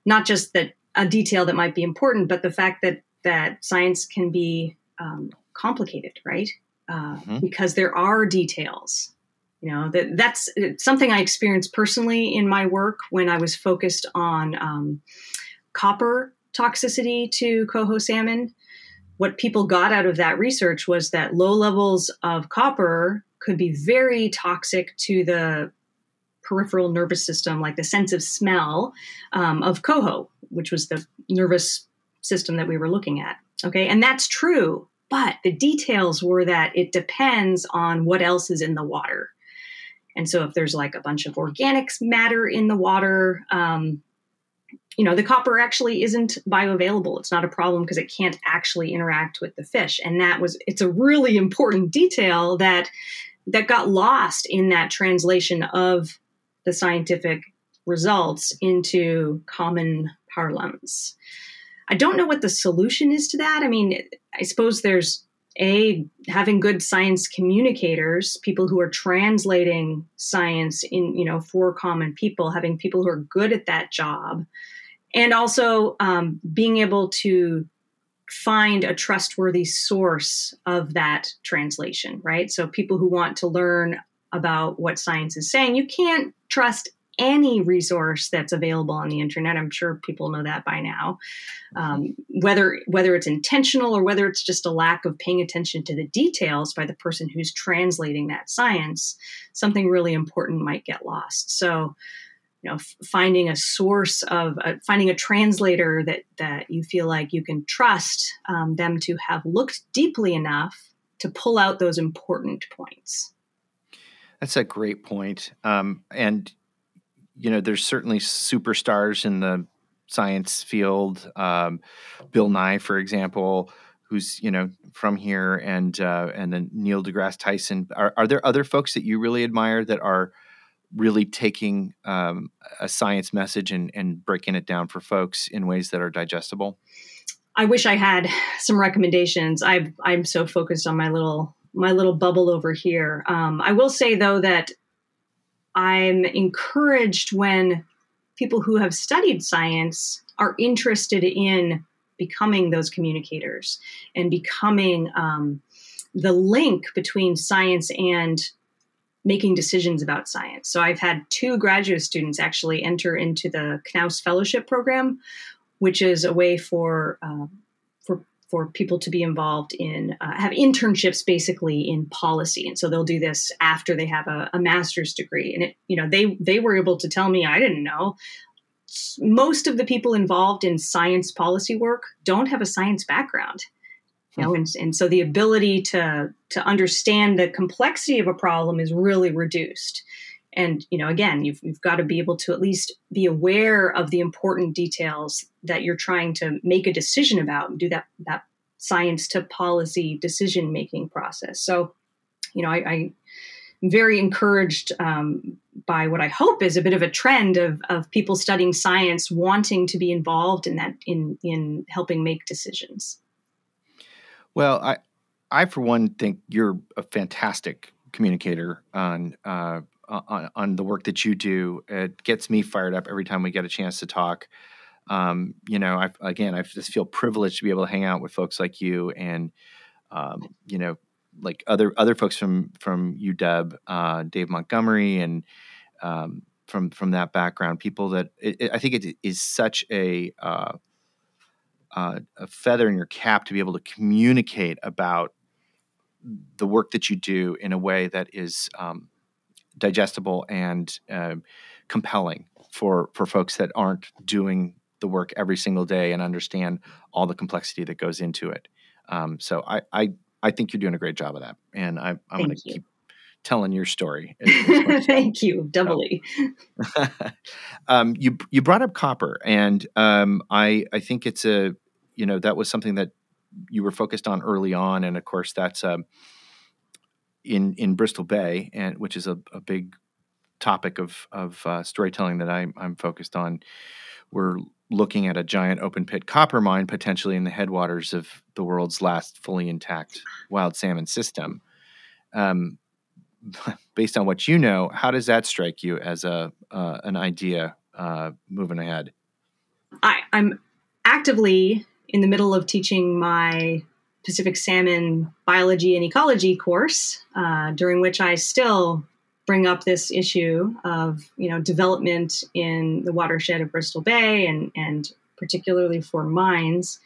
Not just that a detail that might be important but the fact that that science can be um, complicated right? Uh, mm-hmm. because there are details you know that that's something i experienced personally in my work when i was focused on um, copper toxicity to coho salmon. What people got out of that research was that low levels of copper could be very toxic to the peripheral nervous system like the sense of smell um, of coho which was the nervous system that we were looking at okay? And that's true but the details were that it depends on what else is in the water. And so if there's like a bunch of organics matter in the water, um, you know, the copper actually isn't bioavailable. It's not a problem because it can't actually interact with the fish. And that was it's a really important detail that that got lost in that translation of the scientific results into common parlance. I don't know what the solution is to that. I mean, I suppose there's a having good science communicators people who are translating science in you know for common people having people who are good at that job and also um, being able to find a trustworthy source of that translation right so people who want to learn about what science is saying you can't trust any resource that's available on the internet. I'm sure people know that by now. Um, whether whether it's intentional or whether it's just a lack of paying attention to the details by the person who's translating that science, something really important might get lost. So, you know, finding a source of uh, finding a translator that that you feel like you can trust um, them to have looked deeply enough to pull out those important points. That's a great point. Um, and you know, there's certainly superstars in the science field. Um, Bill Nye, for example, who's you know from here, and uh, and then Neil deGrasse Tyson. Are, are there other folks that you really admire that are really taking um, a science message and, and breaking it down for folks in ways that are digestible? I wish I had some recommendations. i am so focused on my little my little bubble over here. Um, I will say though that I'm encouraged when people who have studied science are interested in becoming those communicators and becoming um, the link between science and making decisions about science. So I've had two graduate students actually enter into the Knauss Fellowship Program, which is a way for uh, for people to be involved in uh, have internships basically in policy. And so they'll do this after they have a, a, master's degree. And it you know they they were able to tell me i didn't know. Most of the people involved in science policy work don't have a science background you know and, and so the ability to to understand the complexity of a problem is really reduced. And you know again you've, you've got to be able to at least be aware of the important details that you're trying to make a decision about and do that that science to policy decision making process. So you know I, I am very encouraged um, by what I hope is a bit of a trend of, of people studying science wanting to be involved in that in in helping make decisions. Well, I I for one think you're a fantastic communicator on uh, on, on the work that you do. It gets me fired up every time we get a chance to talk. Um, you know, I, again, I just feel privileged to be able to hang out with folks like you and, um, you know, like other other folks from from UW, uh, Dave Montgomery, and um, from from that background, people that it, it, I think it is such a uh, uh, a feather in your cap to be able to communicate about the work that you do in a way that is um, digestible and uh, compelling for for folks that aren't doing the work every single day and understand all the complexity that goes into it. Um, so I, I I think you're doing a great job of that, and I, am going to keep telling your story. Thank you, doubly. um, you you brought up copper, and um, I I think it's a you know that was something that you were focused on early on, and of course that's a in in Bristol Bay, and which is a, a big topic of of uh, storytelling that I'm, I'm focused on. We're looking at a giant open pit copper mine potentially in the headwaters of the world's last fully intact wild salmon system. Um, based on what you know, how does that strike you as a uh, an idea uh, moving ahead? I, I'm actively in the middle of teaching my Pacific salmon biology and ecology course, uh, during which I still bring up this issue of you know development in the watershed of Bristol Bay and and particularly for mines.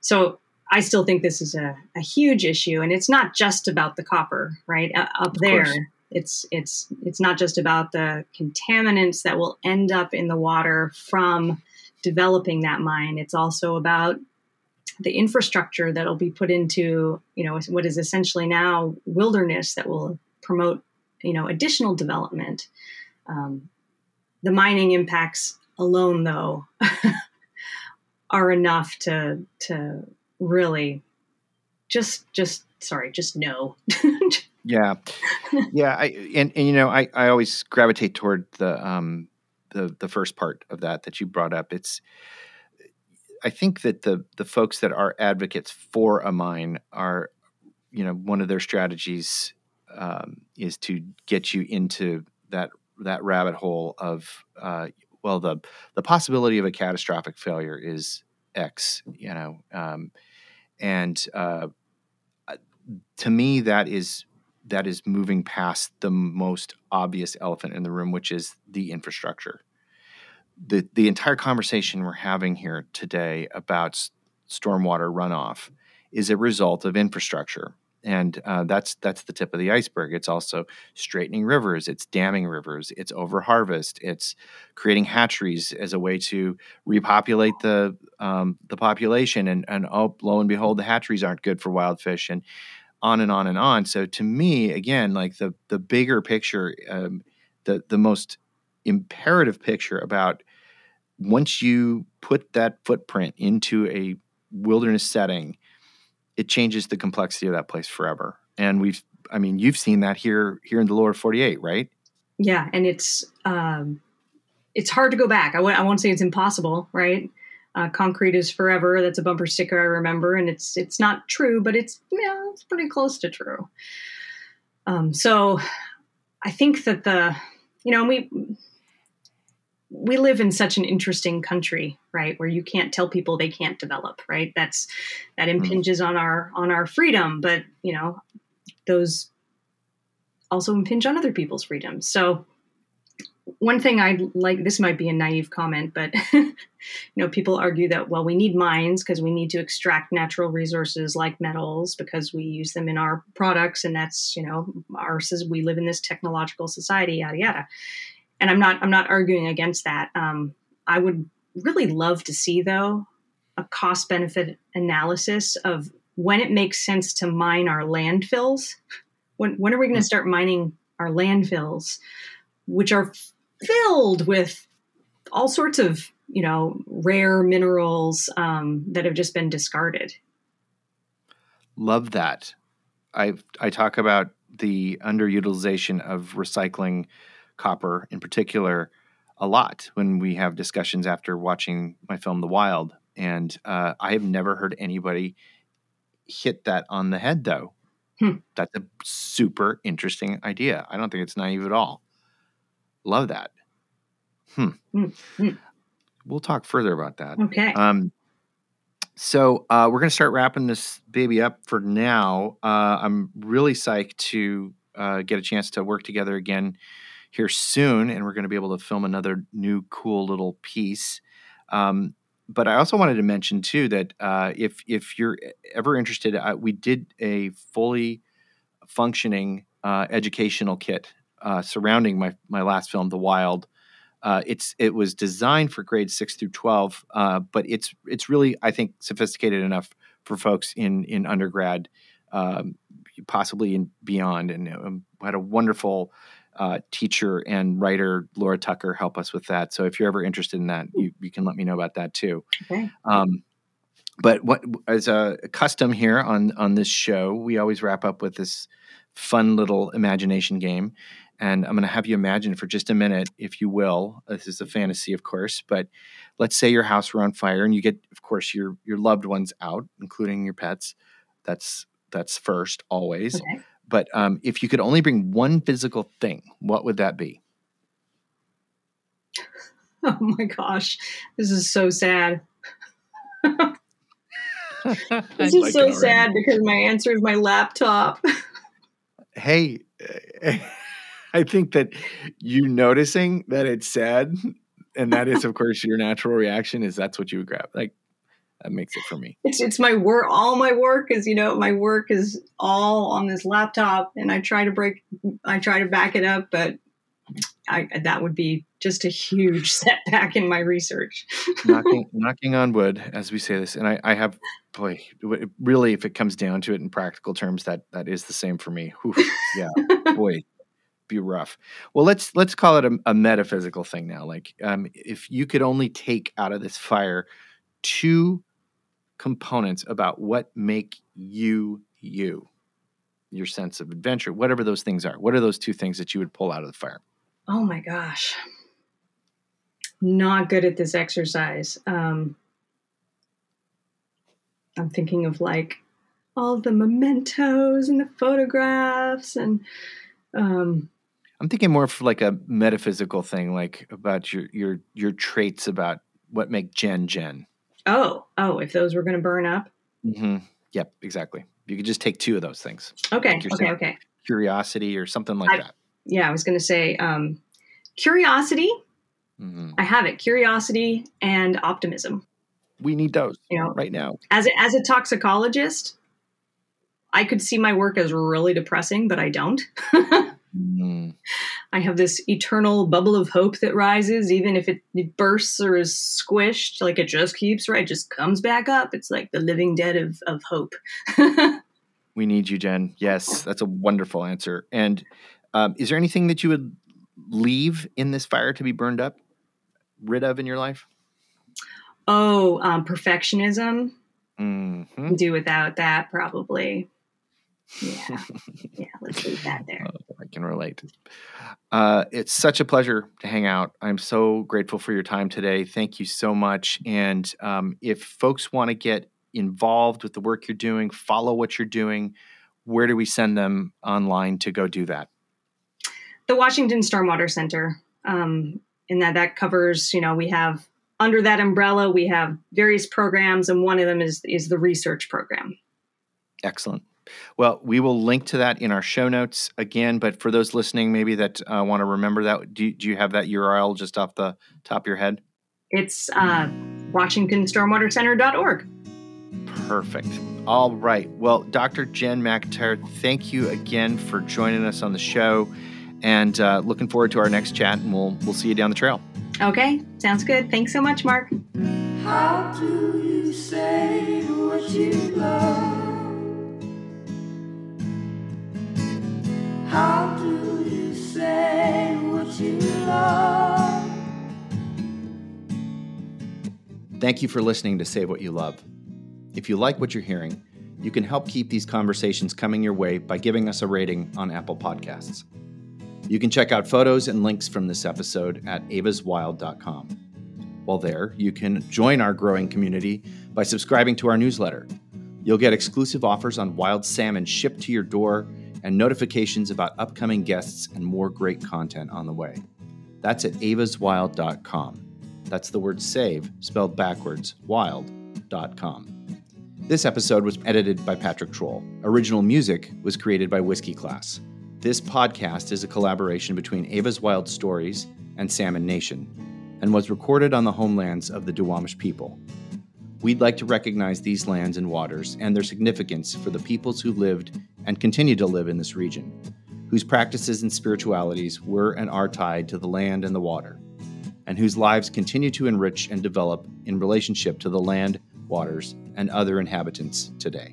So I still think this is a, a huge issue, and it's not just about the copper, right? Uh, up of there, course. it's it's it's not just about the contaminants that will end up in the water from developing that mine. It's also about the infrastructure that'll be put into you know what is essentially now wilderness that will promote you know additional development. Um, the mining impacts alone, though, are enough to to really just just sorry just no. yeah, yeah. I and, and you know I I always gravitate toward the um the the first part of that that you brought up. It's I think that the the folks that are advocates for a mine are, you know, one of their strategies um, is to get you into that that rabbit hole of uh, well the the possibility of a catastrophic failure is X, you know, um, and uh, to me that is that is moving past the most obvious elephant in the room, which is the infrastructure the the entire conversation we're having here today about stormwater runoff is a result of infrastructure and uh, that's that's the tip of the iceberg. It's also straightening rivers, it's damming rivers, it's overharvest, it's creating hatcheries as a way to repopulate the um, the population, and and oh, lo and behold, the hatcheries aren't good for wild fish, and on and on and on. So to me, again, like the the bigger picture, um, the the most imperative picture about once you put that footprint into a wilderness setting, it changes the complexity of that place forever. And we've, I mean, you've seen that here here in the lower 48, right? Yeah, and it's um, it's hard to go back. I w- I won't say it's impossible, right? Uh, concrete is forever. That's a bumper sticker I remember, and it's it's not true, but it's yeah, it's pretty close to true. Um, so I think that the you know we we live in such an interesting country right where you can't tell people they can't develop right that's that hmm. impinges mm. on our on our freedom but you know those also impinge on other people's freedoms so one thing i'd like this might be a naive comment but you know people argue that well we need mines because we need to extract natural resources like metals because we use them in our products and that's you know ours is we live in this technological society yada yada and I'm not I'm not arguing against that. Um, I would really love to see though a cost benefit analysis of when it makes sense to mine our landfills. When when are we going to hmm. start mining our landfills, which are filled with all sorts of you know rare minerals um, that have just been discarded. Love that. I I talk about the underutilization of recycling copper in particular a lot when we have discussions after watching my film The Wild. And uh, I have never heard anybody hit that on the head, though. Hmm. That's a super interesting idea. I don't think it's naive at all. Love that. Hmm. hmm. hmm. We'll talk further about that. Okay. Um, so uh, we're going to start wrapping this baby up for now. Uh, I'm really psyched to uh, get a chance to work together again here soon, and we're going to be able to film another new cool little piece. Um, but I also wanted to mention too that uh, if if you're ever interested, uh, we did a fully functioning uh, educational kit uh, surrounding my my last film, The Wild. Uh, it's it was designed for grades six through twelve, uh, but it's it's really I think sophisticated enough for folks in in undergrad, um, possibly in beyond, and um, had a wonderful uh, teacher and writer Laura Tucker help us with that. So if you're ever interested in that, you, you can let me know about that too. Okay. Um, but what as a custom here on on this show, we always wrap up with this fun little imagination game. And I'm going to have you imagine for just a minute, if you will. This is a fantasy, of course, but let's say your house were on fire and you get, of course, your your loved ones out, including your pets. That's that's first always. Okay. But um, if you could only bring one physical thing, what would that be? Oh my gosh, this is so sad. This is so sad because my answer is my laptop. Hey, I think that you noticing that it's sad, and that is, of course, your natural reaction is that's what you would grab. Like that makes it for me. It's it's my work. All my work is you know my work is all on this laptop, and I try to break. I try to back it up, but I that would be just a huge setback in my research. knocking, knocking on wood, as we say this, and I, I have, boy, really, if it comes down to it in practical terms, that that is the same for me. Whew, yeah, boy, be rough. Well, let's let's call it a, a metaphysical thing now. Like, um, if you could only take out of this fire two components about what make you you, your sense of adventure, whatever those things are. What are those two things that you would pull out of the fire? Oh my gosh. Not good at this exercise. Um, I'm thinking of like all the mementos and the photographs and um, I'm thinking more for like a metaphysical thing, like about your your your traits about what make Jen Jen. Oh oh if those were going to burn up. Mm-hmm. Yep, exactly. You could just take two of those things, Okay Like okay okay. curiosity or something like I- that. Yeah, I was going to say um, curiosity. hmm I have it. Curiosity and optimism. We need those You know, right now. as a, as a toxicologist, I could see my work as really depressing, but I don't. Mm. I have this eternal bubble of hope that rises, even if it, bursts or is squished. Like it just keeps right, just comes back up. It's like the living dead of of hope. We need you, Jen. Yes, that's a wonderful answer. And um, is there anything that you would leave in this fire to be burned up, rid of in your life? oh, um, perfectionism. hmm Do without that probably. Yeah, yeah. Let's leave that there. I can relate. Uh, it's such a pleasure to hang out. I'm so grateful for your time today. Thank you so much. And um, if folks want to get involved with the work you're doing, follow what you're doing, where do we send them online to go do that? the Washington Stormwater Center. Um, and that that covers, you know, we have under that umbrella we have various programs, and one of them is is the research program. Excellent. Well, we will link to that in our show notes again. But for those listening, maybe that uh, want to remember that, do, do you have that URL just off the top of your head? It's uh, WashingtonStormwaterCenter.org. Perfect. All right. Well, Dr. Jen McIntyre, thank you again for joining us on the show, and uh, looking forward to our next chat. And we'll we'll see you down the trail. Okay, sounds good. Thanks so much, Mark. How do you say what you love? How do you say what you love? Thank you for listening to Save What You Love. If you like what you're hearing, you can help keep these conversations coming your way by giving us a rating on Apple Podcasts. You can check out photos and links from this episode at evaswild.com. While there, you can join our growing community by subscribing to our newsletter. You'll get exclusive offers on wild salmon shipped to your door and notifications about upcoming guests and more great content on the way. That's at evaswild.com. That's the word save spelled backwards, wild.com. This episode was edited by Patrick Troll. Original music was created by Whiskey Class. This podcast is a collaboration between Eva's Wild Stories and Salmon Nation and was recorded on the homelands of the Duwamish people. We'd like to recognize these lands and waters and their significance for the peoples who lived and continue to live in this region, whose practices and spiritualities were and are tied to the land and the water, and whose lives continue to enrich and develop in relationship to the land, waters, and other inhabitants today.